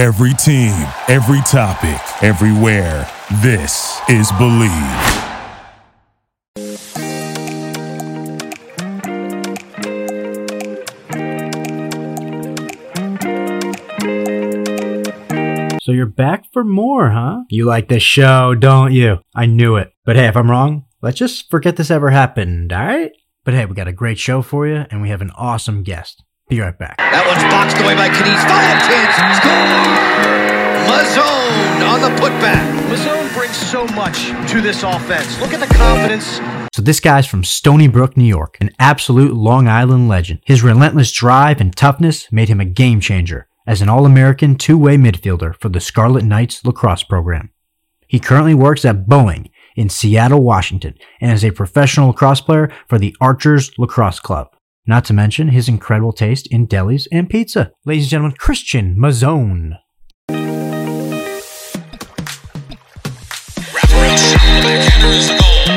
Every team, every topic, everywhere. This is Believe. So you're back for more, huh? You like this show, don't you? I knew it. But hey, if I'm wrong, let's just forget this ever happened, alright? But hey, we got a great show for you, and we have an awesome guest. Be right back. That one's boxed away by Canice. Follow Tibbs. Score! Mazzone on the putback. Mazzone brings so much to this offense. Look at the confidence. So this guy's from Stony Brook, New York, an absolute Long Island legend. His relentless drive and toughness made him a game changer as an All-American two-way midfielder for the Scarlet Knights lacrosse program. He currently works at Boeing in Seattle, Washington, and is a professional lacrosse player for the Archers Lacrosse Club. Not to mention his incredible taste in delis and pizza. Ladies and gentlemen, Christian Mazzone. Wraparound shot, the backhander is the goal.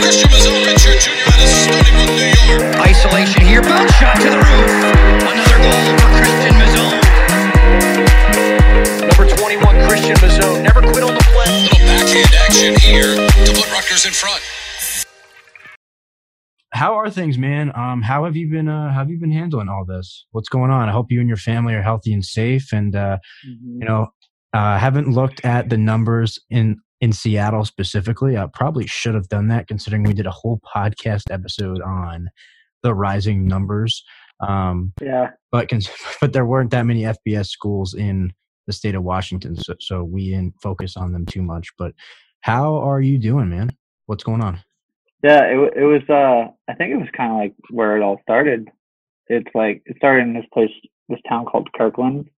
Christian Mazzone Richard Jr. out of Stony Brook, New York. Isolation here. Bounce shot to the roof. Another goal for Christian Mazzone. Number 21, Christian Mazzone. Never quit on the play. Little backhand action here to put Rutgers in front. How are things, man? Um, how have you been? Uh, how have you been handling all this? What's going on? I hope you and your family are healthy and safe. And uh, you know, uh, haven't looked at the numbers in in Seattle specifically. I probably should have done that, considering we did a whole podcast episode on the rising numbers. Um, Yeah. but cons- but there weren't that many FBS schools in the state of Washington, so, so we didn't focus on them too much. But how are you doing, man? What's going on? Yeah, it it was uh I think it was kind of like where it all started. It's like it started in this place this town called Kirkland.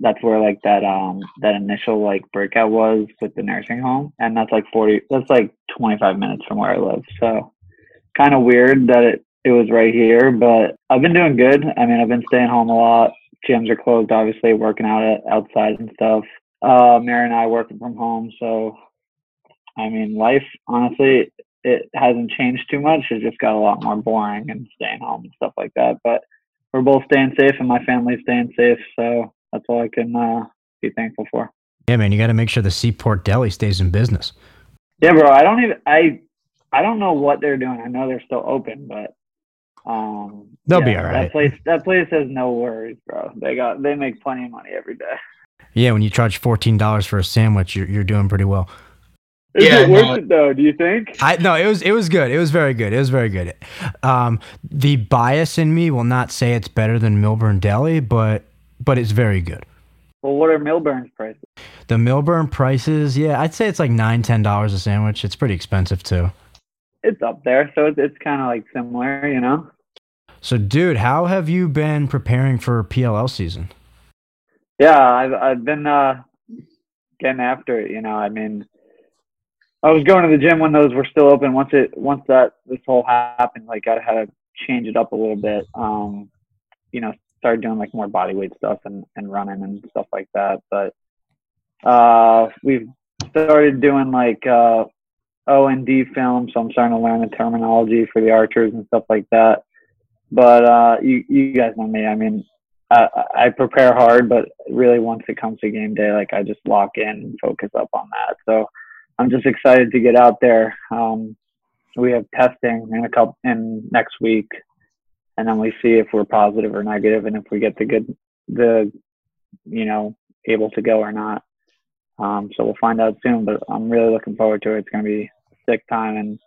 That's where like that um that initial like breakout was with the nursing home and that's like 40 that's like 25 minutes from where I live. So kind of weird that it it was right here, but I've been doing good. I mean, I've been staying home a lot. Gyms are closed obviously, working out at, outside and stuff. Uh Mary and I working from home, so I mean, life honestly it hasn't changed too much. It just got a lot more boring and staying home and stuff like that. But we're both staying safe, and my family's staying safe. So that's all I can uh, be thankful for. Yeah, man, you got to make sure the Seaport Deli stays in business. Yeah, bro. I don't even I I don't know what they're doing. I know they're still open, but um, They'll yeah, be all right. That place that place has no worries, bro. They got they make plenty of money every day. Yeah, when you charge fourteen dollars for a sandwich, you're you're doing pretty well. Is Yeah, it worth no, it though? Do you think? I no, it was it was good. It was very good. It was very good. Um, the bias in me will not say it's better than Milburn Deli, but but it's very good. Well, what are Milburn's prices? The Milburn prices, yeah, I'd say it's like nine ten dollars a sandwich. It's pretty expensive too. It's up there, so it's, it's kind of like similar, you know. So, dude, how have you been preparing for PLL season? Yeah, I've I've been uh getting after it, you know. I mean I was going to the gym when those were still open. Once it once that this whole happened, like I had to change it up a little bit. Um, you know, started doing like more body weight stuff and, and running and stuff like that. But uh we've started doing like uh O and D film, so I'm starting to learn the terminology for the archers and stuff like that. But uh you you guys know me. I mean I, I prepare hard, but really once it comes to game day, like I just lock in and focus up on that. So I'm just excited to get out there. Um, we have testing in a couple in next week, and then we see if we're positive or negative, and if we get the good the you know able to go or not. Um, so we'll find out soon. But I'm really looking forward to it. It's going to be a sick time and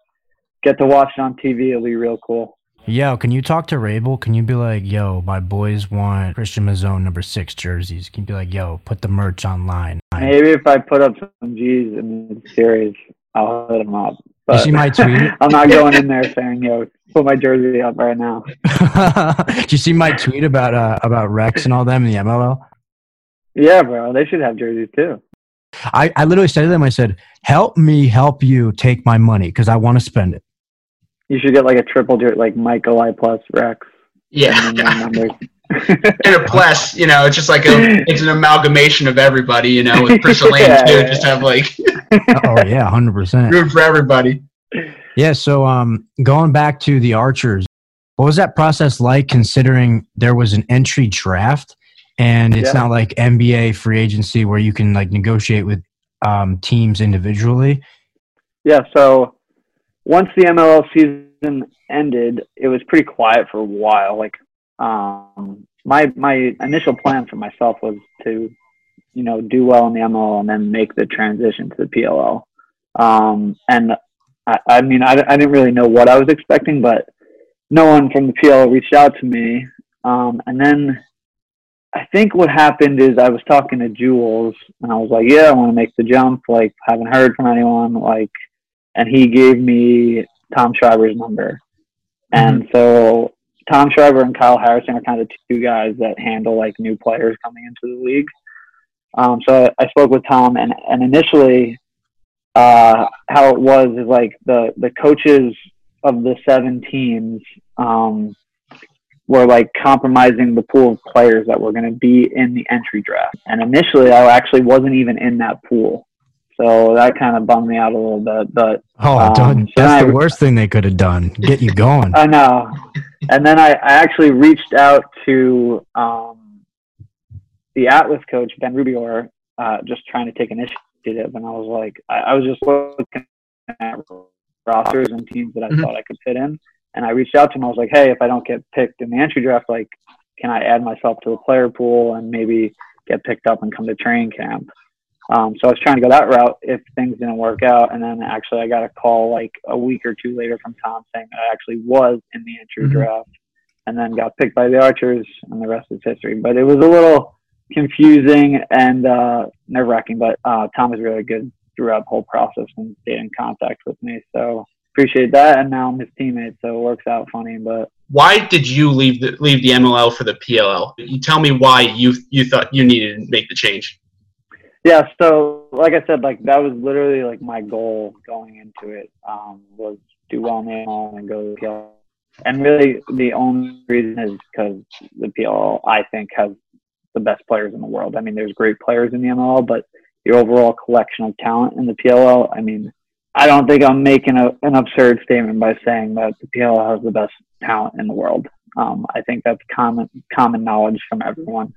get to watch it on TV. It'll be real cool. Yo, can you talk to Rabil? Can you be like, yo, my boys want Christian Mazzone number six jerseys? Can you be like, yo, put the merch online? Maybe if I put up some G's in the series, I'll hit them up. But see my tweet? I'm not going in there saying, "Yo, put my jersey up right now." Did you see my tweet about uh, about Rex and all them in the MLL? Yeah, bro, they should have jerseys too. I, I literally said to them, I said, help me help you take my money because I want to spend it. You should get like a triple jersey, like Michael I plus Rex. Yeah. and then their numbers. and a plus, you know, it's just like a, it's an amalgamation of everybody, you know, with Crystal Lane Yeah, too. yeah, Just have like oh yeah, hundred percent. room for everybody. Yeah. So um, going back to the Archers, what was that process like? Considering there was an entry draft, and it's Yeah. not like NBA free agency where you can like negotiate with um, teams individually. Yeah, so once the MLL season ended, it was pretty quiet for a while. Like, um, my my initial plan for myself was to, you know, do well in the MLL and then make the transition to the PLL. Um, and I, I mean, I, I didn't really know what I was expecting, but no one from the PLL reached out to me. Um, and then I think what happened is I was talking to Jules and I was like, yeah, I want to make the jump. Like, haven't heard from anyone. Like, and he gave me Tom Schreiber's number. And so Tom Schreiber and Kyle Harrison are kind of two guys that handle like new players coming into the league. Um, so I spoke with Tom, and and initially, uh, how it was is like the the coaches of the seven teams um, were like compromising the pool of players that were going to be in the entry draft. And initially, I actually wasn't even in that pool. So that kind of bummed me out a little bit, but Oh, Um, so that's I- the worst thing they could have done. Get you going. I know. And then I, I actually reached out to um, the Atlas coach, Ben Rubeor, uh, just trying to take initiative. And I was like, I, I was just looking at rosters and teams that I Mhm. thought I could fit in. And I reached out to him. I was like, hey, if I don't get picked in the entry draft, like, can I add myself to the player pool and maybe get picked up and come to training camp? Um, so I was trying to go that route if things didn't work out. And then actually I got a call like a week or two later from Tom saying that I actually was in the entry Mhm. draft and then got picked by the Archers and the rest is history. But it was a little confusing and uh, nerve wracking, but uh, Tom was really good throughout the whole process and stayed in contact with me. So appreciate that. And now I'm his teammate. So it works out funny, but Why did you leave the leave the MLL for the PLL? You tell me why you you thought you needed to make the change. Yeah, so like I said, like that was literally like my goal going into it um, was do well in the ML and go to the. And really, the only reason is because the PL I think has the best players in the world. I mean, there's great players in the MLL, but the overall collection of talent in the PLL. I mean, I don't think I'm making a, an absurd statement by saying that the PLL has the best talent in the world. Um, I think that's common common knowledge from everyone.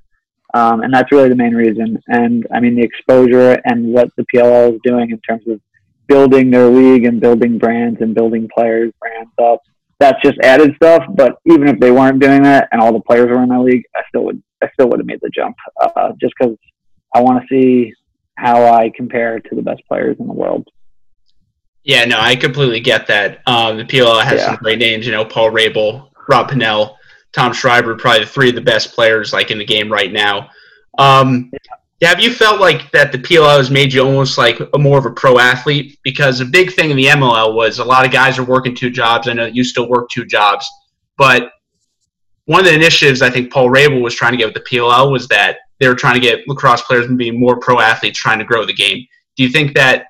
Um, and that's really the main reason. And I mean, the exposure and what the PLL is doing in terms of building their league and building brands and building players, brands up. That's just added stuff. But even if they weren't doing that and all the players were in my league, I still would, I still would have made the jump. Uh, just because I want to see how I compare to the best players in the world. Yeah, no, I completely get that. Um, the PLL has Yeah. some great names. You know, Paul Rabil, Rob Pannell, Tom Schreiber, probably the three of the best players like in the game right now. Um, yeah, have you felt like that the PLL has made you almost like a more of a pro athlete? Because a big thing in the MLL was a lot of guys are working two jobs. I know you still work two jobs, but one of the initiatives I think Paul Rabil was trying to get with the PLL was that they were trying to get lacrosse players to be more pro athletes, trying to grow the game. Do you think that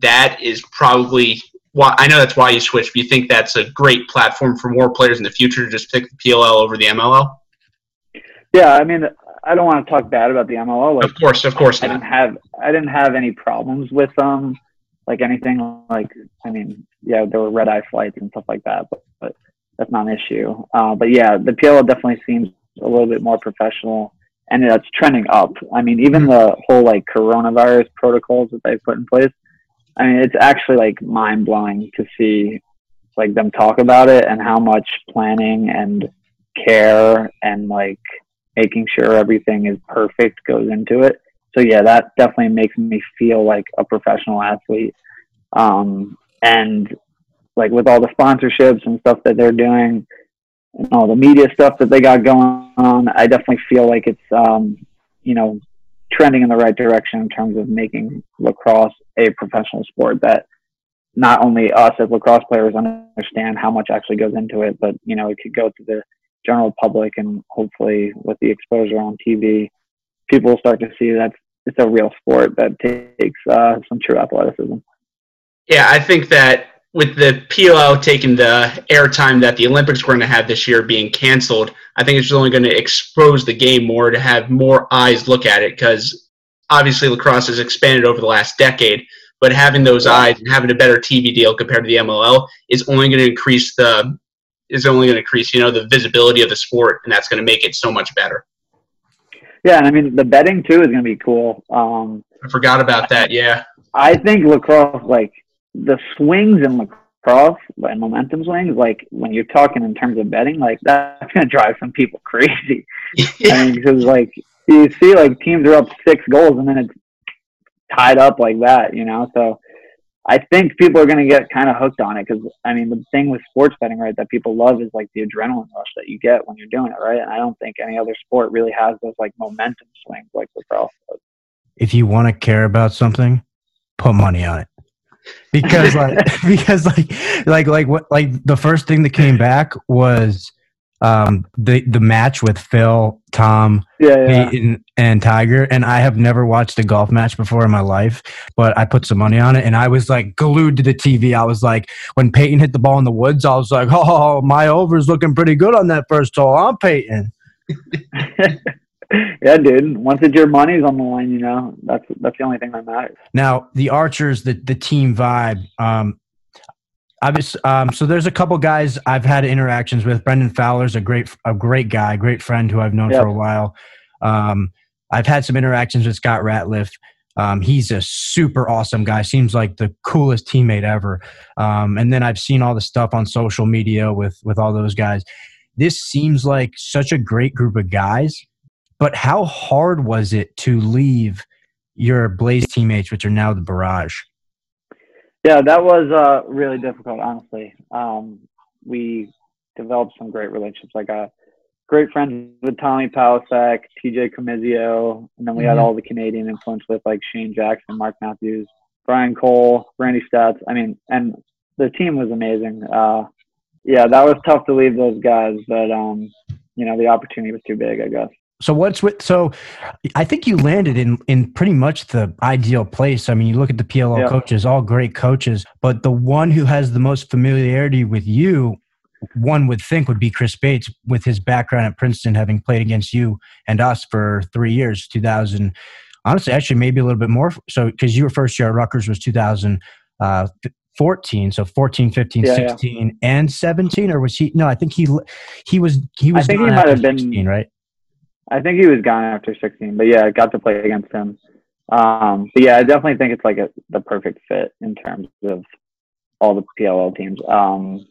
that is probably why I know that's why you switched. But you think that's a great platform for more players in the future to just pick the PLL over the MLL? Yeah, I mean, I don't want to talk bad about the MLL. Like, Of course, of course I not. didn't have I didn't have any problems with um like anything like I mean yeah there were red eye flights and stuff like that but, but that's not an issue uh, but yeah the PLL definitely seems a little bit more professional and that's trending up I mean even the whole like coronavirus protocols that they put in place I mean it's actually like mind blowing to see like them talk about it and how much planning and care and like making sure everything is perfect goes into it. So yeah, that definitely makes me feel like a professional athlete. Um, and like with all the sponsorships and stuff that they're doing and all the media stuff that they got going on, I definitely feel like it's, um, you know, trending in the right direction in terms of making lacrosse a professional sport that not only us as lacrosse players understand how much actually goes into it, but you know, it could go to the general public and hopefully with the exposure on TV, people start to see that it's a real sport that takes uh, some true athleticism. Yeah, I think that with the PLL taking the airtime that the Olympics were going to have this year being canceled, I think it's only going to expose the game more to have more eyes look at it because obviously lacrosse has expanded over the last decade, but having those eyes and having a better TV deal compared to the MLL is only going to increase the is only going to increase you know the visibility of the sport, and that's going to make it so much better. Yeah, and I mean the betting too is going to be cool. Um, I forgot about that. Yeah. I think lacrosse, like the swings in lacrosse and momentum swings, like when you're talking in terms of betting, like that's going to drive some people crazy. I mean, because like you see, like teams are up six goals and then it's tied up like that, you know. So I think people are going to get kind of hooked on it because I mean the thing with sports betting, right, that people love is like the adrenaline rush that you get when you're doing it, right? And I don't think any other sport really has those like momentum swings like lacrosse does. If you want to care about something, put money on it. Because like because like like like what like the first thing that came back was um, the the match with Phil, Tom, Yeah, yeah. Peyton, and Tiger, and I have never watched a golf match before in my life, but I put some money on it, and I was like glued to the TV. I was like, when Peyton hit the ball in the woods, I was like, oh, my over's looking pretty good on that first hole. I'm Peyton. yeah, dude. Once it's your money's on the line, you know that's that's the only thing that matters. Now the Archers, the the team vibe. Um, obviously, um, so there's a couple guys I've had interactions with. Brendan Fowler's a great a great guy, great friend who I've known Yep. for a while. Um, I've had some interactions with Scott Ratliff. Um, he's a super awesome guy. Seems like the coolest teammate ever. Um, and then I've seen all the stuff on social media with with all those guys. This seems like such a great group of guys. But how hard was it to leave your Blaze teammates, which are now the Barrage? Yeah, that was uh, really difficult, honestly. Um, we developed some great relationships. Like uh, great friends with Tommy Palasek, TJ Comizio, and then we had Mhm. all the Canadian influence with like Shayne Jackson, Mark Matthews, Brian Cole, Randy Staats. I mean, and the team was amazing. Uh, yeah, that was tough to leave those guys, but um, you know, the opportunity was too big, I guess. So what's with so I think you landed in in pretty much the ideal place. I mean, you look at the PLO Yeah. coaches, all great coaches, but the one who has the most familiarity with you, one would think would be Chris Bates with his background at Princeton having played against you and us for 3 years, 2000 honestly actually maybe a little bit more so cuz your first year at Rutgers was 2014 uh, so 14 15 Yeah, yeah. 16 and 17 or was he no i think he he was he was i think he might have been- 16, right I think he was gone after 16, but yeah, got to play against him. Um, but yeah, I definitely think it's like a, the perfect fit in terms of all the PLL teams. Um,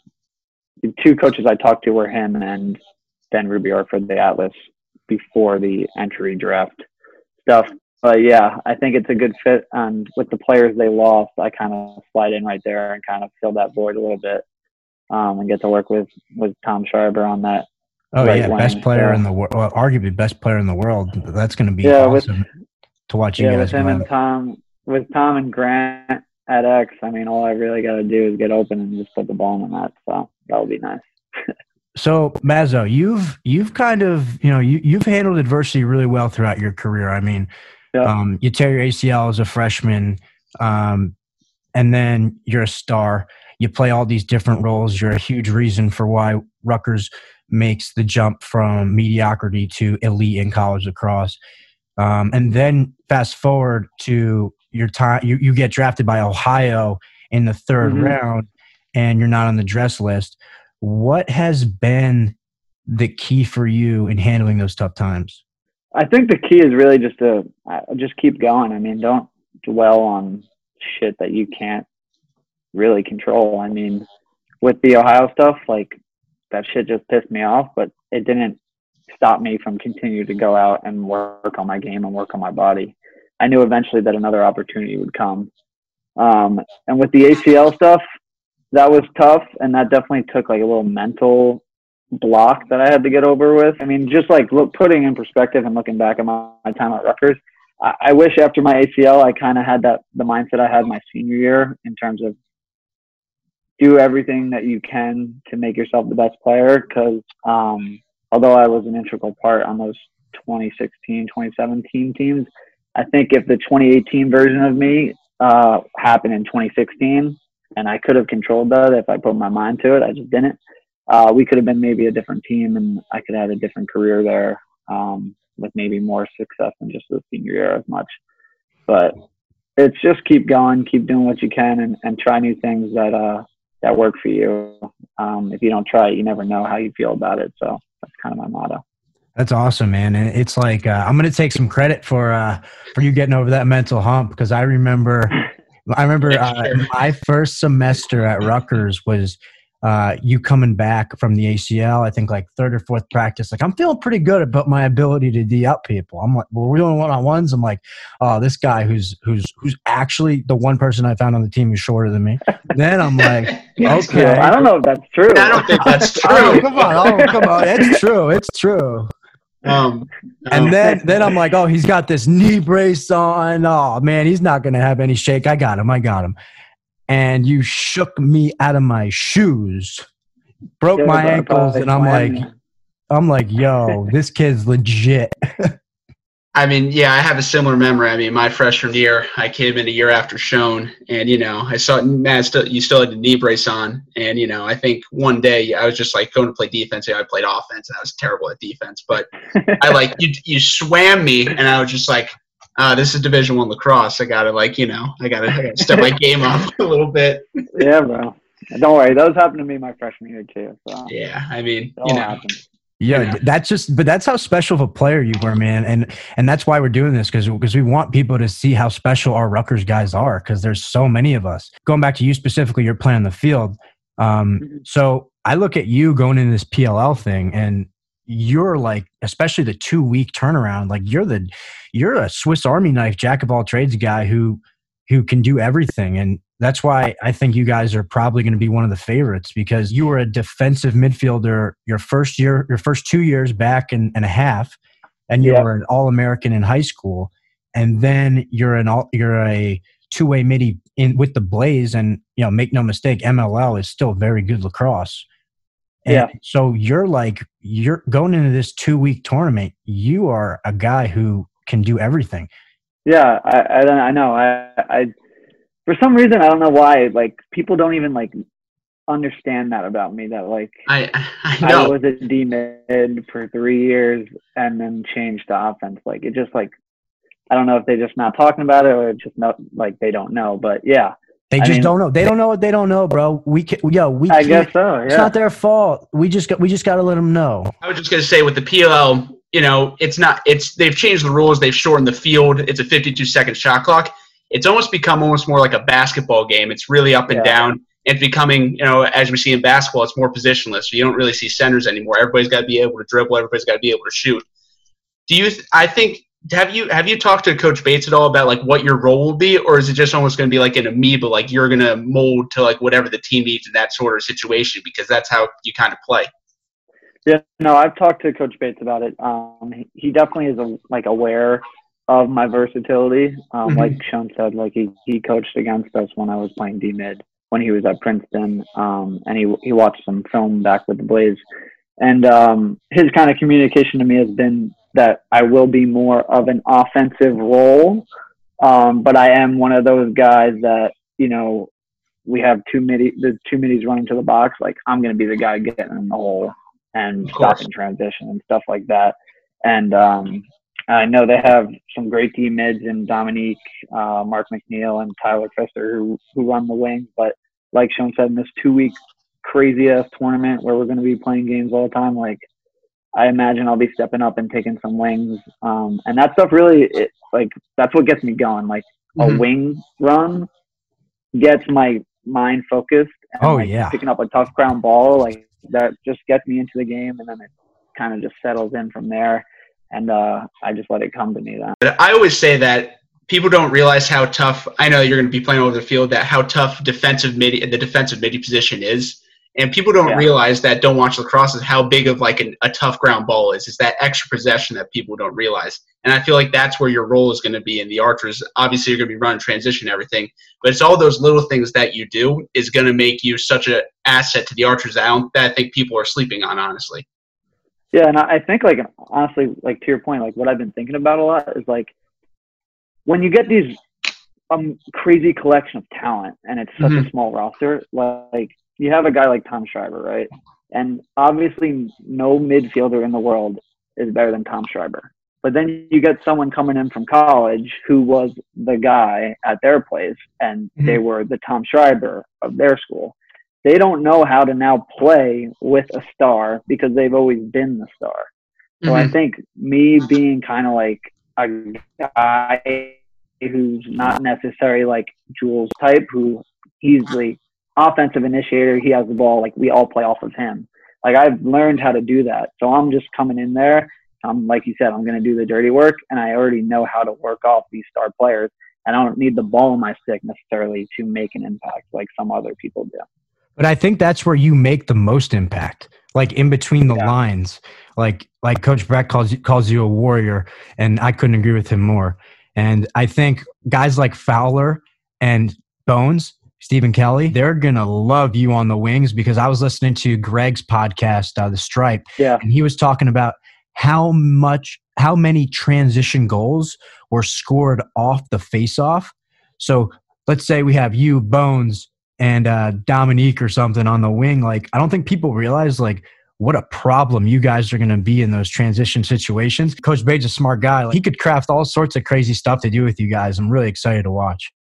the two coaches I talked to were him and Ben Rubeor for the Atlas before the entry draft stuff. But yeah, I think it's a good fit. And with the players they lost, I kind of slide in right there and kind of fill that void a little bit. Um, and get to work with with Tom Schreiber on that Oh right yeah, best player so- in the world. Well, arguably best player in the world. That's going to be Yeah, with- awesome to watch you yeah, guys. with him and. Tom, with Tom and Grant at X, I mean, all I really got to do is get open and just put the ball in the net. So that'll be nice. So Mazzo, you've you've kind of you know you you've handled adversity really well throughout your career. I mean, Yeah. um, you tear your ACL as a freshman, um, and then you're a star. You play all these different roles. You're a huge reason for why Rutgers makes the jump from mediocrity to elite in college lacrosse. Um, and then fast forward to your time, you, you get drafted by Ohio in the 3rd Mhm. round, and you're not on the dress list. What has been the key for you in handling those tough times? I think the key is really just to uh, just keep going. I mean, don't dwell on shit that you can't really control. I mean, with the Ohio stuff, like that shit just pissed me off, but it didn't stop me from continue to go out and work on my game and work on my body. I knew eventually that another opportunity would come. Um, and with the ACL stuff, that was tough, and that definitely took like a little mental block that I had to get over with. I mean, just like look, putting in perspective and looking back at my, my time at Rutgers, I, I wish after my ACL I kind of had that the mindset I had my senior year in terms of do everything that you can to make yourself the best player. Because um, although I was an integral part on those 2016, 2017 teams, I think if the 2018 version of me uh, happened in 2016, and I could have controlled that if I put my mind to it, I just didn't uh, we could have been maybe a different team and I could have had a different career there um, with maybe more success than just the senior year as much. But it's just keep going, keep doing what you can and, and try new things that, uh, that work for you. Um, if you don't try it, you never know how you feel about it. So that's kind of my motto. That's awesome, man. And it's like uh, I'm going to take some credit for uh, for you getting over that mental hump because I remember I remember uh, my first semester at Rutgers was uh, you coming back from the ACL. I think like third or fourth practice. Like I'm feeling pretty good about my ability to d up people. I'm like, well, we're doing one on ones. I'm like, oh, this guy who's who's who's actually the one person I found on the team who's shorter than me. then I'm like, okay, I don't know if that's true. I don't think that's Oh, true. come on, oh, come on, it's true, it's true. Um, And um, then then I'm like, oh, he's got this knee brace on. Oh man, he's not gonna have any shake. I got him. I got him. And you shook me out of my shoes, broke Yeah, my ankles, and I'm when- like, I'm like, yo, this kid's legit. I mean, yeah, I have a similar memory. I mean, my freshman year, I came in a year after Schoen, and you know, I saw Matt. Still, you still had the knee brace on, and you know, I think one day I was just like going to play defense. and I played offense, and I was terrible at defense. But I like you. You swam me, and I was just like, uh, "This is Division One lacrosse. I gotta like, you know, I gotta, I gotta step my game up a little bit." yeah, bro. Don't worry, those happened to me my freshman year too. So Yeah, I mean, you know, happened. Yeah, Yeah. that's just, but that's how special of a player you were, man, and and that's why we're doing this because because we want people to see how special our Rutgers guys are because there's so many of us. Going back to you specifically, you're playing the field. Um, Mhm. so I look at you going into this PLL thing, and you're like, especially the two week turnaround, like you're the you're a Swiss Army knife, jack of all trades guy who who can do everything, and that's why I think you guys are probably going to be one of the favorites because you were a defensive midfielder your first year, your first two years back and, and a half, and you Yeah. were an All American in high school, and then you're an all, you're a two way midi in with the Blaze, and you know make no mistake, MLL is still very good lacrosse. And Yeah. So you're like you're going into this two week tournament. You are a guy who can do everything. Yeah, I, I don't- I know. I, I for some reason I don't know why. Like people don't even like understand that about me. That like I, I I was a D mid for three years and then changed to offense. Like it just like I don't know if they're just not talking about it or it's just not like they don't know. But yeah, They I just mean- don't know. They don't know what they don't know, bro. We can, yo, we I can't- guess so. Yeah. It's not their fault. We just got we just got to let them know. I was just gonna say with the PLL, you know, it's not. It's they've changed the rules. They've shortened the field. It's a 52 second shot clock. It's almost become almost more like a basketball game. It's really up and Yeah. down. It's becoming, you know, as we see in basketball, it's more positionless. You don't really see centers anymore. Everybody's got to be able to dribble. Everybody's got to be able to shoot. Do you? th- I think. Have you have you talked to Coach Bates at all about like what your role will be, or is it just almost going to be like an amoeba, like you're going to mold to like whatever the team needs in that sort of situation because that's how you kind of play. yeah. No, I've talked to Coach Bates about it. Um, he, definitely is a, like aware of my versatility. Um, Mhm. like Sean said, like he, he coached against us when I was playing D mid when he was at Princeton. Um, and he he watched some film back with the Blaze, and um, his kind of communication to me has been that I will be more of an offensive role, um, but I am one of those guys that you know we have two midi the two middies running to the box. Like I'm going to be the guy getting in the hole and stopping transition and stuff like that. And um, I know they have some great D mids in Dominique, uh, Mark McNeil, and Tyler Pfister who who run the wing. But like Sean said, in this two week crazy ass tournament where we're going to be playing games all the time, like I imagine I'll be stepping up and taking some wings. Um, and that stuff really, it, like that's what gets me going. Like a Mhm. wing run gets my mind focused. And, Oh, like, yeah. picking up a tough ground ball like that just gets me into the game, and then it kind of just settles in from there. And uh, I just let it come to me then. But I always say that people don't realize how tough. I know you're going to be playing over the field. That how tough defensive midi, the defensive midi position is, and people don't Yeah. realize that. Don't watch lacrosse is how big of like an, a tough ground ball is. It's that extra possession that people don't realize, and I feel like that's where your role is going to be in the archers. Obviously, you're going to be running transition everything, but it's all those little things that you do is going to make you such an asset to the archers. That I, don't, that I think people are sleeping on, honestly. Yeah, and I I think like honestly, like to your point, like what I've been thinking about a lot is like when you get these um crazy collection of talent and it's such a small roster, like you have a guy like Tom Schreiber, right? And obviously no midfielder in the world is better than Tom Schreiber. But then you get someone coming in from college who was the guy at their place and they were the Tom Schreiber of their school they don't know how to now play with a star because they've always been the star. So I Mhm. think me being kind of like a guy who's not necessarily like Jules type, who the offensive initiator, he has the ball, like we all play off of him. Like I've learned how to do that. So I'm just coming in there. I'm like you said, I'm going to do the dirty work, and I already know how to work off these star players. And I don't need the ball in my stick necessarily to make an impact like some other people do. But I think that's where you make the most impact, like in between the Yeah. lines. Like like Coach Breck calls you, calls you a warrior, and I couldn't agree with him more. And I think guys like Fowler and Bones, Stephen Kelly, they're gonna love you on the wings because I was listening to Greg's podcast, uh, The Stripe, Yeah. and he was talking about how much how many transition goals were scored off the face-off. So let's say we have you, Bones, and uh, Dominique or something on the wing. Like I don't think people realize like what a problem you guys are going to be in those transition situations. Coach Bade's a smart guy. Like, he could craft all sorts of crazy stuff to do with you guys. I'm really excited to watch.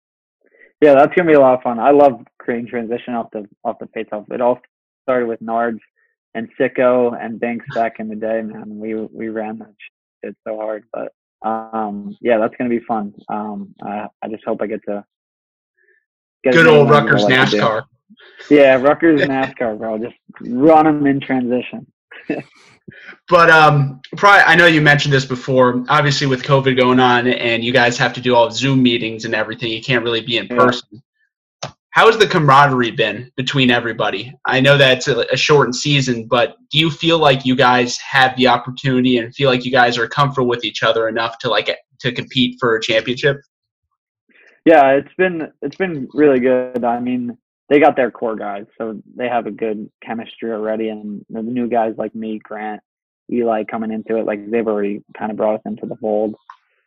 Yeah, that's gonna be a lot of fun. I love creating transition off the off the face off. It all started with Nards and Sicko and Banks back in the day, man. We we ran that shit so hard, but um, yeah, that's gonna be fun. Um, I, I just hope I get to get Good to old Rutgers do. NASCAR. Yeah, Rutgers NASCAR, bro. Just run them in transition. But um, probably I know you mentioned this before. Obviously, with COVID going on, and you guys have to do all Zoom meetings and everything, you can't really be in Yeah. person. How has the camaraderie been between everybody? I know that's a, a shortened season, but do you feel like you guys have the opportunity and feel like you guys are comfortable with each other enough to like to compete for a championship? Yeah, it's been it's been really good. I mean, they got their core guys, so they have a good chemistry already, and the new guys like me, Grant, Eli, coming into it, like they've already kind of brought us into the fold.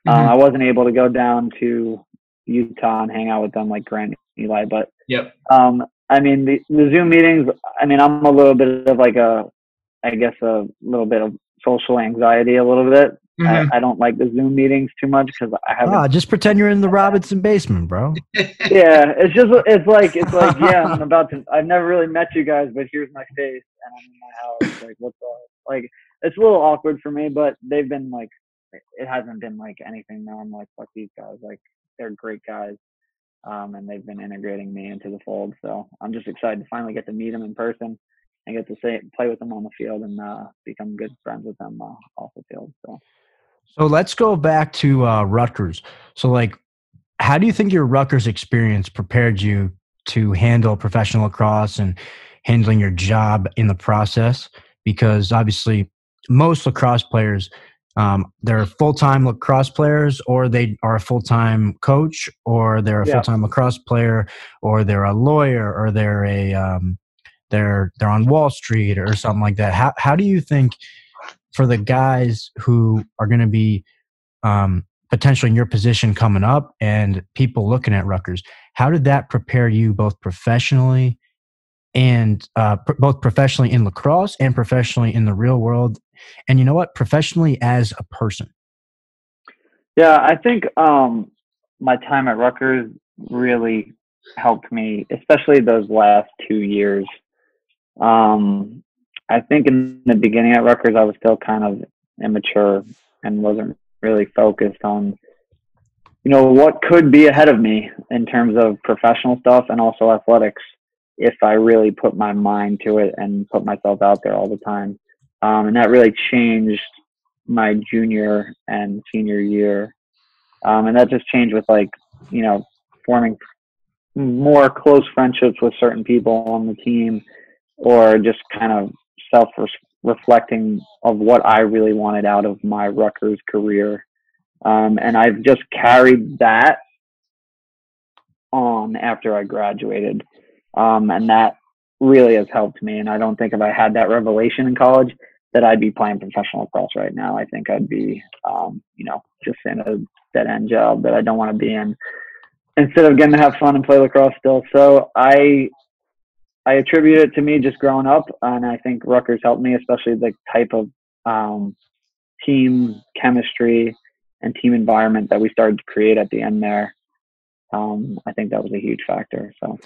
Um, Mhm. I wasn't able to go down to Utah and hang out with them like Grant, and Eli, but Yep. um, I mean the, the Zoom meetings. I mean, I'm a little bit of like a, I guess a little bit of social anxiety, a little bit. Mhm. I, I don't like the Zoom meetings too much because I haven't Ah, just pretend you're in the Robinson basement, bro. yeah, it's just it's like it's like yeah, I'm about to. I've never really met you guys, but here's my face, and I'm in my house. Like what's up? Like it's a little awkward for me, but they've been like, it hasn't been like anything. Now I'm like, fuck these guys. Like they're great guys, um, and they've been integrating me into the fold. So I'm just excited to finally get to meet them in person and get to say play with them on the field and uh, become good friends with them uh, off the field. So. So let's go back to uh, Rutgers. So, like, how do you think your Rutgers experience prepared you to handle professional lacrosse and handling your job in the process? Because obviously, most lacrosse players, um, they're full time lacrosse players, or they are a full time coach, or they're a Yeah. full time lacrosse player, or they're a lawyer, or they're a um, they're they're on Wall Street or something like that. How how do you think for the guys who are going to be um, potentially in your position coming up and people looking at Rutgers, how did that prepare you both professionally and uh, pr- both professionally in lacrosse and professionally in the real world? And you know what? Professionally as a person. Yeah, I think um, my time at Rutgers really helped me, especially those last two years. Um, I think in the beginning at Rutgers, I was still kind of immature and wasn't really focused on, you know, what could be ahead of me in terms of professional stuff and also athletics if I really put my mind to it and put myself out there all the time. Um, and that really changed my junior and senior year. Um, and that just changed with like, you know, forming more close friendships with certain people on the team or just kind of self reflecting of what I really wanted out of my Rutgers career. Um, and I've just carried that on after I graduated. Um, and that really has helped me. And I don't think if I had that revelation in college, that I'd be playing professional lacrosse right now. I think I'd be, um, you know, just in a dead end job that I don't want to be in. Instead of getting to have fun and play lacrosse still, so I, I attribute it to me just growing up, and I think Rutgers helped me, especially the type of um, team chemistry and team environment that we started to create at the end there. Um, I think that was a huge factor. So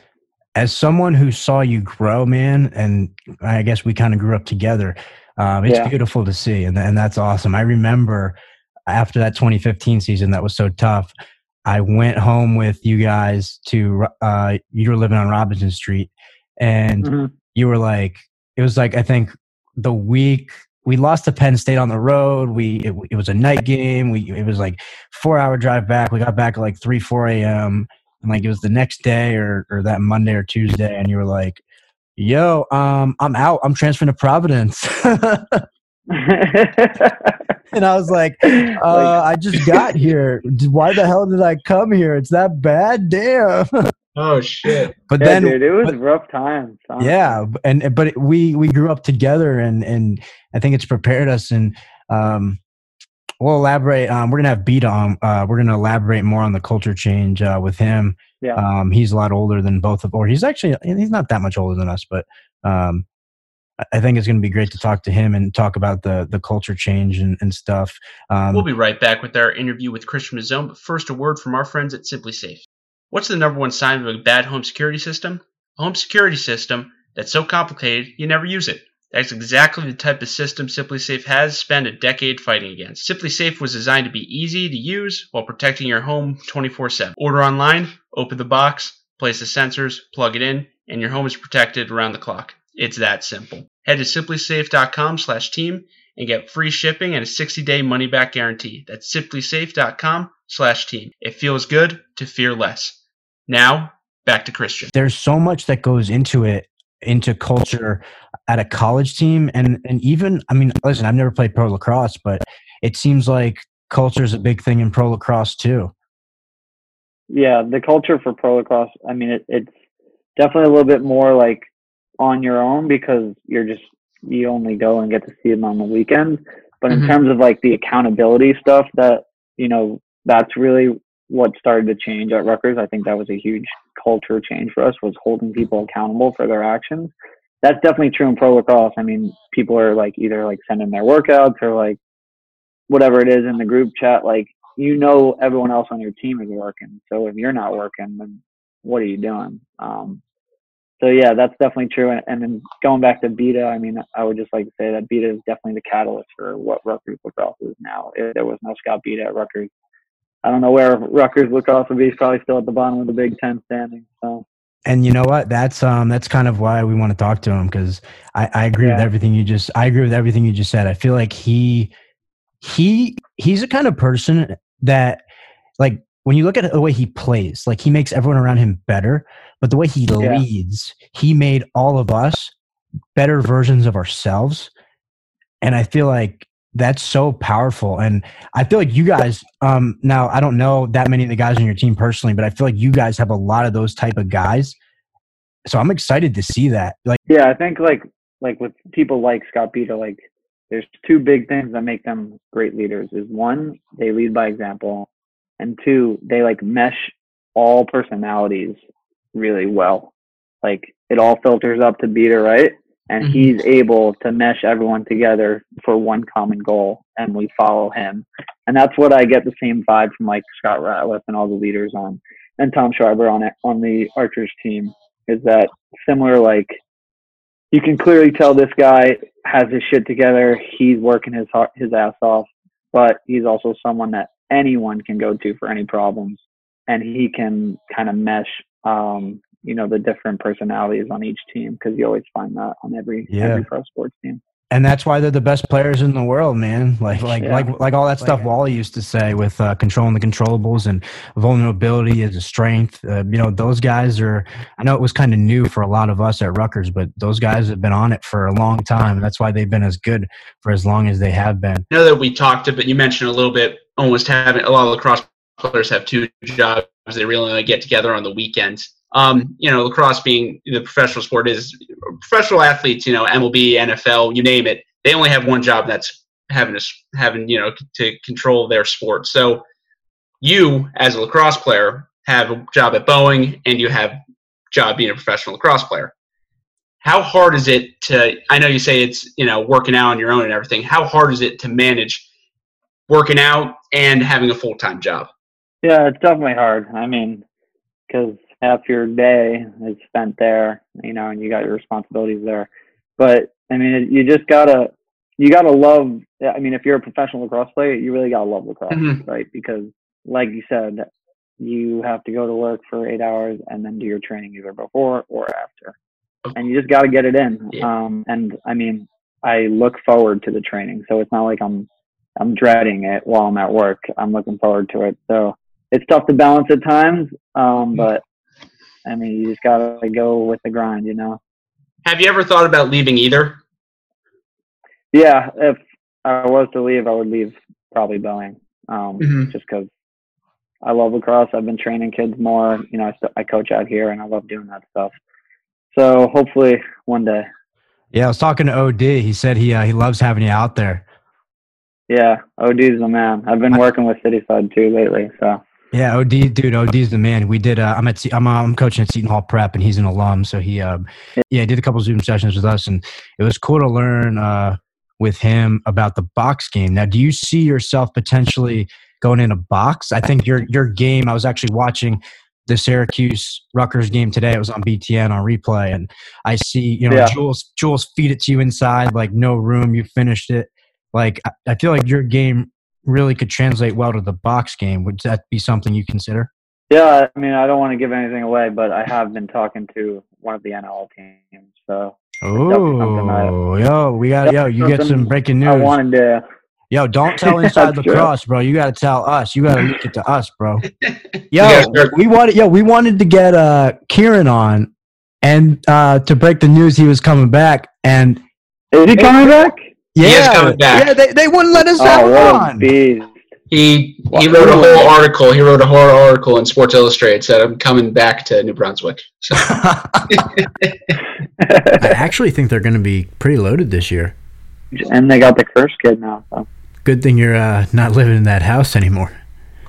As someone who saw you grow, man, and I guess we kind of grew up together. Um, it's Yeah. beautiful to see, and and that's awesome. I remember after that 2015 season that was so tough. I went home with you guys to uh, you were living on Robinson Street, and Mhm. you were like it was like I think the week we lost to Penn State on the road. We it, it was a night game. We it was like four hour drive back. We got back at like three four a.m. and like it was the next day or or that Monday or Tuesday, and you were like, "Yo, um, I'm out. I'm transferring to Providence." and I was like, uh, "I just got here. Why the hell did I come here? It's that bad, damn." Oh shit! But yeah, then dude, it was but- rough times. honestly. yeah and but it- we we grew up together and and i think it's prepared us and um we'll elaborate um we're gonna have beat on uh we're gonna elaborate more on the culture change uh with him Yeah. um he's a lot older than both of or he's actually he's not that much older than us but um I- I think it's going to be great to talk to him and talk about the the culture change and, and stuff. Um, We'll be right back with our interview with Christian Mazzone, but first a word from our friends at SimpliSafe. What's the number one sign of a bad home security system? A home security system that's so complicated you never use it. That's exactly the type of system SimpliSafe has spent a decade fighting against. SimpliSafe was designed to be easy to use while protecting your home 24/7. Order online, open the box, place the sensors, plug it in, and your home is protected around the clock. It's that simple. Head to simplisafe.com/team and get free shipping and a 60-day money-back guarantee. That's simplisafe.com slash team. It feels good to fear less. Now, back to Christian. there's so much that goes into it into culture at a college team and and even i mean listen i've never played pro lacrosse but it seems like culture is a big thing in pro lacrosse too yeah, the culture for pro lacrosse, I mean, it, it's definitely a little bit more like on your own because you're just, you only go and get to see them on the weekends. But in Mhm. terms of like the accountability stuff that, you know, that's really what started to change at Rutgers. I think that was a huge culture change for us was holding people accountable for their actions. That's definitely true in pro lacrosse. I mean, people are like either like sending their workouts or like whatever it is in the group chat, like you know everyone else on your team is working. So if you're not working, then what are you doing? Um, so yeah, that's definitely true. And, and then going back to Beta, I mean, I would just like to say that Beta is definitely the catalyst for what Rutgers lacrosse is now. If there was no Scott Beta at Rutgers, I don't know where Rutgers lacrosse would be. He's probably still at the bottom of the Big Ten standing. So and you know what that's um that's kind of why we want to talk to him because I, I agree with everything you just i agree with everything you just said i feel like he he he's the kind of person that like when you look at the way he plays like he makes everyone around him better but the way he Yeah. leads he made all of us better versions of ourselves and i feel like that's so powerful and i feel like you guys um now i don't know that many of the guys on your team personally but i feel like you guys have a lot of those type of guys so i'm excited to see that like yeah, I think like like with people like Scott Beta, like there's two big things that make them great leaders. Is one, they lead by example, and two, they like mesh all personalities really well. Like it all filters up to Beta, right? And Mhm. he's able to mesh everyone together for one common goal, and we follow him. And that's what I get the same vibe from like Scott Ratliff and all the leaders on, and Tom Schreiber on it on the Archers team. Is that similar like you can clearly tell this guy has his shit together. He's working his heart, his ass off, but he's also someone that anyone can go to for any problems, and he can kind of mesh, um, you know, the different personalities on each team because you always find that on every Yeah. every pro sports team. and that's why they're the best players in the world man like like Yeah. like like all that stuff wally used to say with uh, controlling the controllables and vulnerability is a strength uh, you know those guys are i know it was kind of new for a lot of us at Rutgers, but those guys have been on it for a long time and that's why they've been as good for as long as they have been I know that we talked, but you mentioned a little bit almost having a lot of lacrosse players have two jobs. They really only get together on the weekends. Um, you know, lacrosse being the professional sport is professional athletes. You know, MLB, NFL, you name it. They only have one job. That's having to having you know to control their sport. So you, as a lacrosse player, have a job at Boeing, and you have job being a professional lacrosse player. How hard is it to? I know you say it's you know working out on your own and everything. How hard is it to manage working out and having a full time job? Yeah, it's definitely hard. I mean, because half your day is spent there, you know, and you got your responsibilities there. But I mean, you just gotta you gotta love. I mean, if you're a professional lacrosse player, you really gotta love lacrosse, Mhm. right? Because, like you said, you have to go to work for eight hours and then do your training either before or after, and you just gotta get it in. Yeah. Um, and I mean, I look forward to the training, so it's not like I'm I'm dreading it while I'm at work. I'm looking forward to it. So it's tough to balance at times, um, but I mean, you just gotta go with the grind, you know. Have you ever thought about leaving either? Yeah, if I was to leave, I would leave probably Boeing, um, Mhm. just because I love lacrosse. I've been training kids more. You know, I, st- I coach out here, and I love doing that stuff. So hopefully one day. Yeah, I was talking to OD. He said he uh, he loves having you out there. Yeah, OD's the man. I've been working with City Cityside too lately. So Yeah, OD, dude, OD's the man. We did. Uh, I'm at. I'm, uh, I'm coaching at Seton Hall Prep, and he's an alum. So he, um, yeah, he did a couple Zoom sessions with us, and it was cool to learn uh, with him about the box game. Now, do you see yourself potentially going in a box? I think your your game. I was actually watching the Syracuse Rutgers game today. It was on BTN on replay, and I see you know Yeah. Jules Jules feed it to you inside, like no room. You finished it. Like I, I feel like your game really could translate well to the box game. Would that be something you consider? yeah, I mean, I don't want to give anything away, but I have been talking to one of the NLL teams. So definitely I- Oh, yo, we got yo. You get some something breaking I news. wanted to. Yo, don't tell inside That's true. lacrosse, bro. You got to tell us. You got to leak it to us, bro. Yo, we wanted. Yo, we wanted to get uh Kieran on, and uh to break the news he was coming back, and Is he coming back? Yeah, is coming back. yeah, they, they wouldn't let us have Oh, him what on. beast! He he What- wrote a whole article. He wrote a whole article in Sports Illustrated said I'm coming back to New Brunswick. So I actually think they're going to be pretty loaded this year. and they got the curse kid now. So. Good thing you're uh, not living in that house anymore.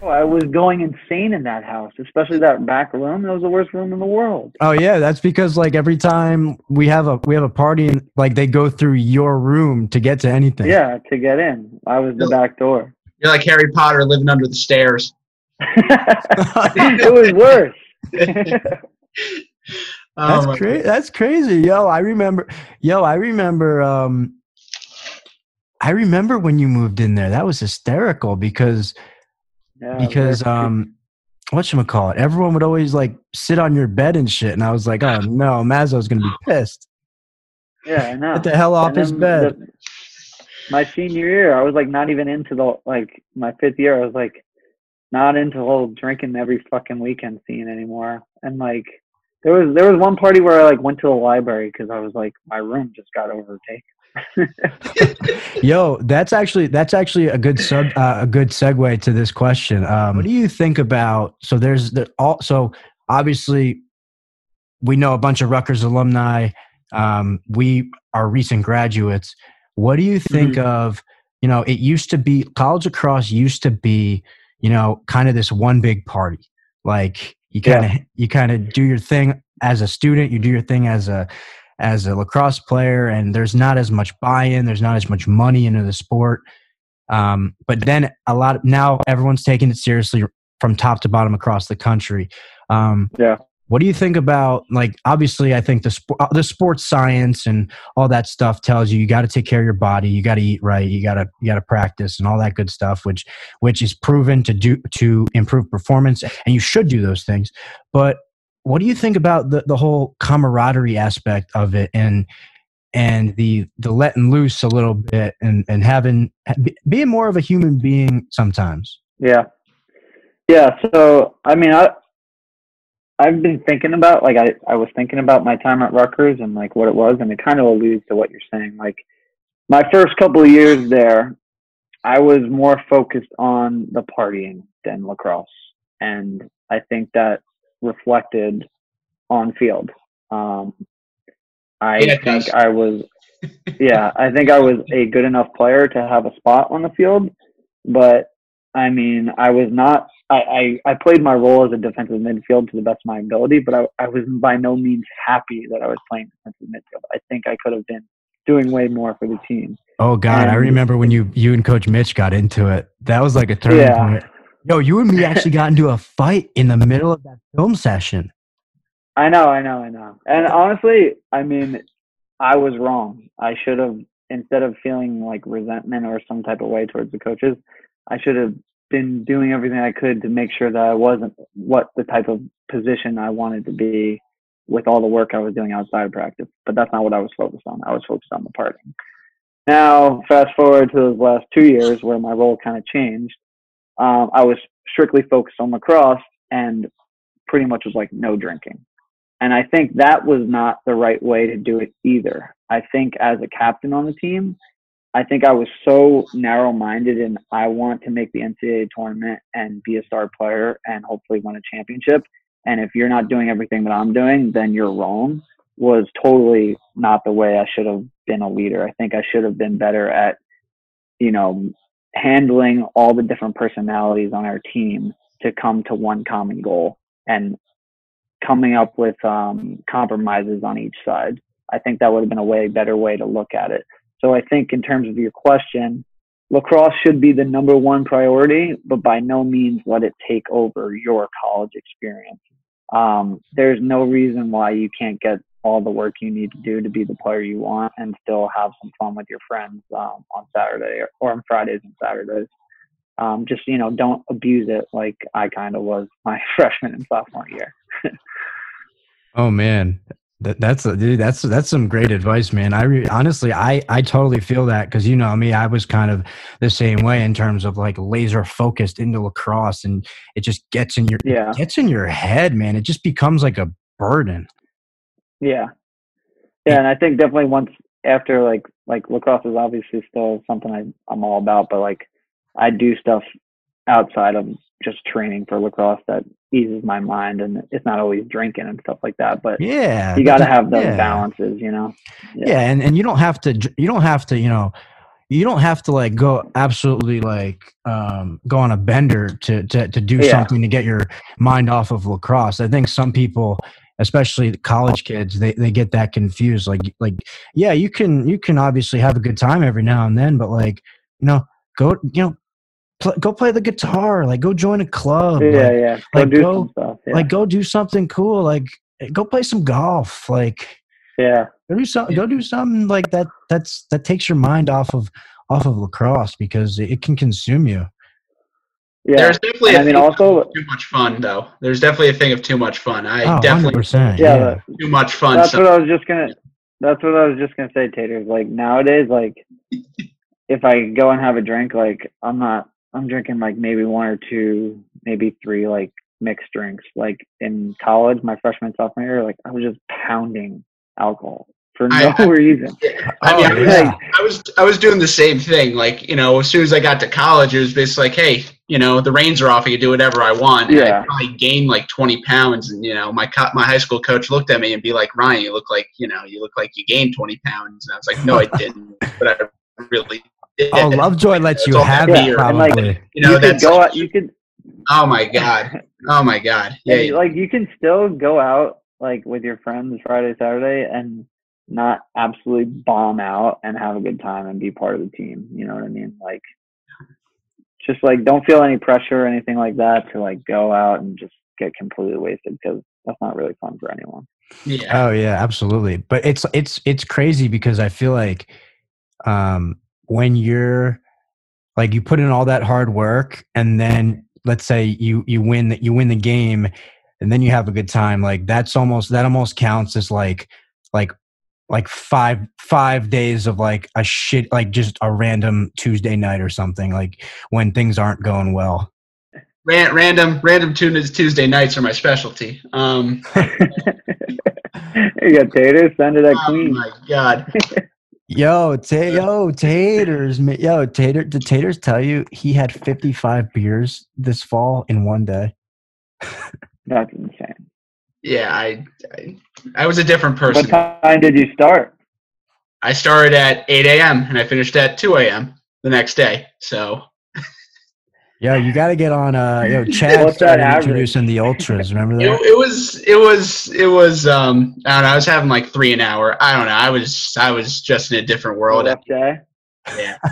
Oh, I was going insane in that house, especially that back room. That was the worst room in the world. Oh yeah, that's because like every time we have a we have a party and like they go through your room to get to anything. Yeah, to get in, I was the back door. you're like Harry Potter living under the stairs. it was worse. Oh That's my crazy. That's crazy. Yo, I remember yo, I remember um I remember when you moved in there. That was hysterical because Yeah, because that's- um, call it? everyone would always like sit on your bed and shit and I was like, "Oh no, Mazzo's going to be pissed. yeah, I know. Get the hell off his bed." the- my senior year, I was like not even into the like my fifth year. I was like not into the whole drinking every fucking weekend scene anymore. And like there was there was one party where I like went to the library because I was like my room just got overtaken. Yo, that's actually that's actually a good sub uh, a good segue to this question. Um, what do you think about? So there's the all. So obviously, we know a bunch of Rutgers alumni. Um, we are recent graduates. What do you think of? You know, it used to be college across used to be, you know, kind of this one big party. Like you kind of you kind of do your thing as a student, you do your thing as a as a lacrosse player and there's not as much buy-in there's not as much money into the sport. Um, but then a lot of, now everyone's taking it seriously from top to bottom across the country. Um, Yeah. what do you think about like obviously i think the sport the sports science and all that stuff tells you you got to take care of your body you got to eat right you got to you got to practice and all that good stuff which which is proven to do to improve performance and you should do those things. But what do you think about the, the whole camaraderie aspect of it and and the the letting loose a little bit and and having being more of a human being sometimes Yeah. Yeah. So, I mean, I, I've been thinking about, like, I, I was thinking about my time at Rutgers and, like, what it was, and it kind of alludes to what you're saying. Like, my first couple of years there, I was more focused on the partying than lacrosse. And I think that reflected on field. Um, I Yeah, think. I was, yeah, I think I was a good enough player to have a spot on the field, but I mean, I was not. I, I, I played my role as a defensive midfield to the best of my ability, but I, I was by no means happy that I was playing defensive midfield. I think I could have been doing way more for the team. oh god i remember when you you and coach mitch got into it that was like a turning Yeah. point yo you and me actually got into a fight in the middle of that film session I know, I know, I know. And honestly, I mean, I was wrong. I should have instead of feeling like resentment or some type of way towards the coaches, I should have been doing everything I could to make sure that I wasn't what the type of position I wanted to be with all the work I was doing outside of practice. But that's not what I was focused on. I was focused on the partying. Now, fast forward to those last two years where my role kind of changed. Um, I was strictly focused on lacrosse and pretty much was like no drinking. And I think that was not the right way to do it either. I think as a captain on the team, I think I was so narrow minded and I want to make the NCAA tournament and be a star player and hopefully win a championship. And if you're not doing everything that I'm doing, then you're wrong was totally not the way I should have been a leader. I think I should have been better at, you know, handling all the different personalities on our team to come to one common goal and coming up with um, compromises on each side. I think that would have been a way better way to look at it. So I think in terms of your question, lacrosse should be the number one priority, but by no means let it take over your college experience. Um, there's no reason why you can't get all the work you need to do to be the player you want and still have some fun with your friends um, on Saturday or, or on Fridays and Saturdays. Um, just you know, don't abuse it like I kind of was my freshman and sophomore year. oh man, that, that's a, dude, that's that's some great advice, man. I re, honestly, I I totally feel that because you know me, I was kind of the same way in terms of like laser focused into lacrosse, and it just gets in your yeah. gets in your head, man. It just becomes like a burden. Yeah, yeah, and I think definitely once after like like lacrosse is obviously still something I I'm all about, but like I do stuff outside of just training for lacrosse that eases my mind and it's not always drinking and stuff like that but yeah you got to have those yeah. balances you know yeah. yeah and and you don't have to you don't have to you know you don't have to like go absolutely like um, go on a bender to to, to do Yeah. something to get your mind off of lacrosse. I think some people, especially college kids, they, they get that confused. Like like yeah, you can you can obviously have a good time every now and then, but like you know go you know pl- go play the guitar, like go join a club, yeah like, yeah go like, do go- stuff yeah. like go do something cool, like go play some golf, like yeah go do some go do something like that that's that takes your mind off of off of lacrosse because it, it can consume you yeah There's definitely And a I mean, thing also- of too much fun though. There's definitely a thing of too much fun. I oh, definitely 100% yeah, yeah, too much fun. that's so- what I was just gonna. That's what I was just gonna say, Taters. Like nowadays, like if I go and have a drink, like I'm not. I'm drinking like maybe one or two, maybe three, like mixed drinks. Like in college, my freshman sophomore year, like I was just pounding alcohol for no I- I- reason. I mean, Oh, I, was, yeah. I was I was doing the same thing. Like you know, as soon as I got to college, it was basically like, hey, you know, the reins are off. I can do whatever I want. And Yeah. I probably gained like 20 pounds, and you know, my co- my high school coach looked at me and be like, Ryan, you look like you know, you look like you gained 20 pounds. And I was like, no, I didn't, but I really did. oh lovejoy lets you have that it beer. And, like, You know, you that's go like, out. You could oh my god, oh my god, yeah. and, like you can still go out like with your friends Friday, Saturday, and not absolutely bomb out and have a good time and be part of the team. You know what I mean? Like, just like don't feel any pressure or anything like that to like go out and just get completely wasted because that's not really fun for anyone. yeah. oh yeah absolutely but it's it's it's crazy because i feel like um when you're like you put in all that hard work and then let's say you you win that you win the game and then you have a good time like that's almost that almost counts as like like like five five days of like a shit like just a random tuesday night or something like when things aren't going well Ran- random random Tuesdays Tuesday nights are my specialty. Um, you got taters, send it at oh Queen. my god. Yo, ta- yo, taters, ma- yo, tater. Did taters tell you he had fifty-five beers this fall in one day? That's insane. Yeah, I, I I was a different person. What time did you start? I started at 8 a.m. and I finished at 2 a.m. the next day. So Yo, you got to get on. Uh, yo, Chad What's that started average? introducing the ultras. Remember that? it was it was it was um I don't know. I was having like three an hour. I don't know. I was I was just in a different world. Rough day. Yeah.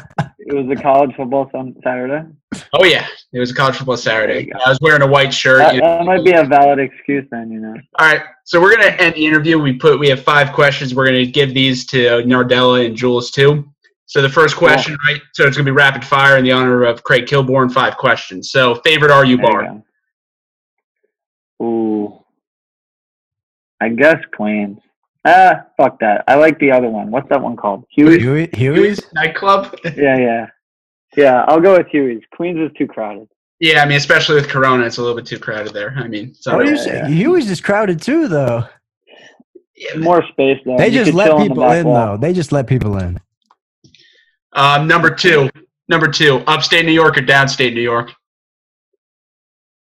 It was a college football on Saturday. Oh yeah, it was a college football Saturday. I was wearing a white shirt. That, you know. that might be a valid excuse then, you know. All right, so we're gonna end the interview. We put we have five questions. We're gonna give these to Nardella and Jules too. So the first question, right? So it's gonna be rapid fire in the honor of Craig Kilborn. Five questions. So favorite RU There you bar? go. Ooh. I guess Queens. Ah, fuck that. I like the other one. What's that one called? Huey's? Huey, Huey's? nightclub. Yeah, yeah. Yeah, I'll go with Huey's. Queens is too crowded. yeah, I mean, especially with Corona, it's a little bit too crowded there. I mean, so What do you yeah, say? yeah. Huey's is crowded too, though. yeah, More space though. They You just let chill on the people back in, wall. though. They just let people in. Um, number two, number two, upstate New York or downstate New York?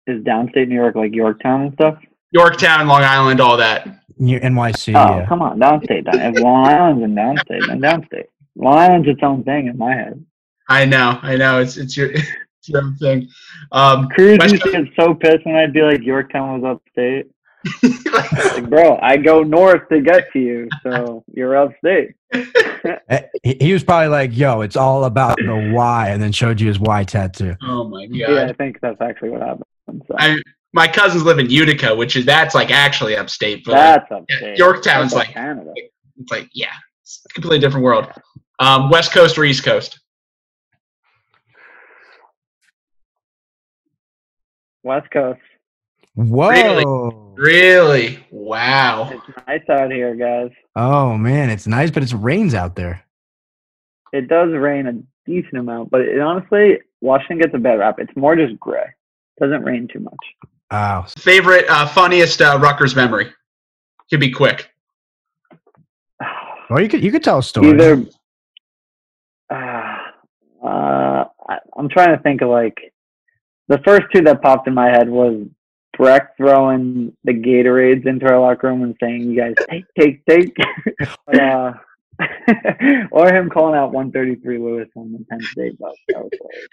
Is downstate New York like Yorktown and stuff? Yorktown, Long Island, all that. New- NYC, Oh, yeah. come on, downstate. Down. Long Island's in downstate, then downstate. Long Island's its own thing in my head. I know, I know. It's it's your it's your own thing. Um, Cruz West used to get so pissed when I'd be like Yorktown was upstate. Like, bro, I go north to get to you, so you're upstate. Eh, He, he was probably like, yo, it's all about the Y, and then showed you his Y tattoo. oh my god. Yeah, I think that's actually what happened. So. I my cousins live in Utica, which is that's like actually upstate, but like, that's upstate. Yorktown's That's like- Canada. it's like yeah, it's a completely different world. Um, West Coast or East Coast? West Coast. Whoa. Really? Really? Wow. It's nice out here, guys. Oh, man, it's nice, but it rains out there. It does rain a decent amount, but it, honestly, Washington gets a bad rap. It's more just gray. Doesn't rain too much. Wow. Favorite, uh, funniest uh, Rutgers memory? Could be quick. Well, you could you could tell a story. Either. Uh, uh, I, I'm trying to think of like the first two that popped in my head was Brecht throwing the Gatorades into our locker room and saying, "You guys take, take, take," uh, or him calling out 133 Lewis on the Penn State bus. That was hilarious.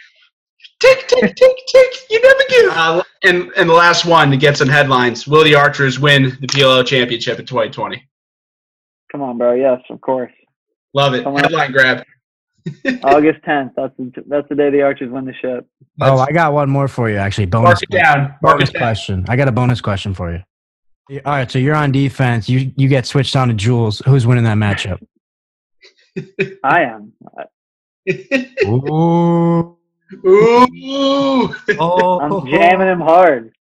Tick, tick, tick, tick. You never give. Uh, and and the last one to get some headlines: Will the Archers win the PLL championship in 2020? Come on, bro. Yes, of course. Love it. Someone- Headline grab. August 10th. That's the, that's the day the Archers win the ship. oh, I got one more for you, actually. Bonus, Mark it down. Mark bonus it down. question. I got a bonus question for you. All right, so you're on defense. You you get switched on to Jules. Who's winning that matchup? I am. Ooh. Ooh. Oh. I'm jamming him hard.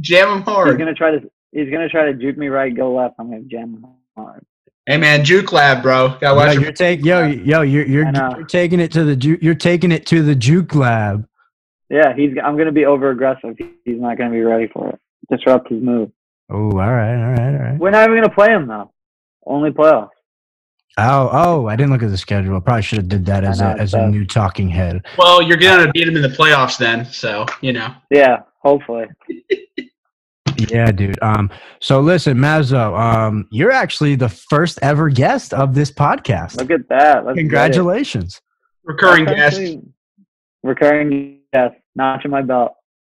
Jam him He's hard. gonna try to. He's gonna try to juke me right, go left. I'm gonna jam him hard. Hey man, Juke Lab, bro. Got to Yo, you're your take, yo, yo, you're you're, you're taking it to the ju- you're taking it to the juke lab. Yeah, he's. I'm gonna be over aggressive. He's not gonna be ready for it. Disrupt his move. Oh, all right, all right, all right. We're not even gonna play him though. Only playoffs. Oh, oh, I didn't look at the schedule. Probably should have did that as know, a it's as a new talking head. Well, you're gonna beat him in the playoffs then, so you know. Yeah, hopefully. Yeah, dude. Um, so listen, Mazzo, um, you're actually the first ever guest of this podcast. Look at that. Let's. Congratulations. Recurring guest. Recurring guest. Notch in my belt.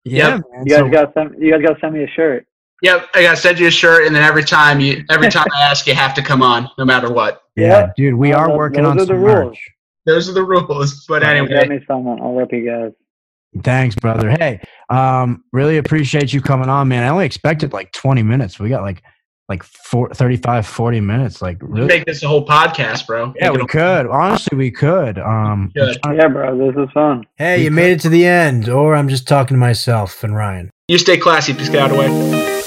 Yeah, Yep. You guys So- got some. You guys got to send me a shirt. Yep, I gotta send you a shirt, and then every time you, every time I ask, you have to come on, no matter what. yeah, Yeah. dude, we are those- working those on are some the rules. merch. Those are the rules. But Get anyway, me someone. I'll rip you guys. Thanks, brother. Hey, um, really appreciate you coming on, man. I only expected like 20 minutes. We got like like four, 35, 40 minutes. Like really? make this a whole podcast, bro. Yeah, Make we it could. Honestly, we could. Um, We could. Yeah, bro. This is fun. Hey, you you made it to the end, or I'm just talking to myself and Ryan. a- You stay classy, Piscataway.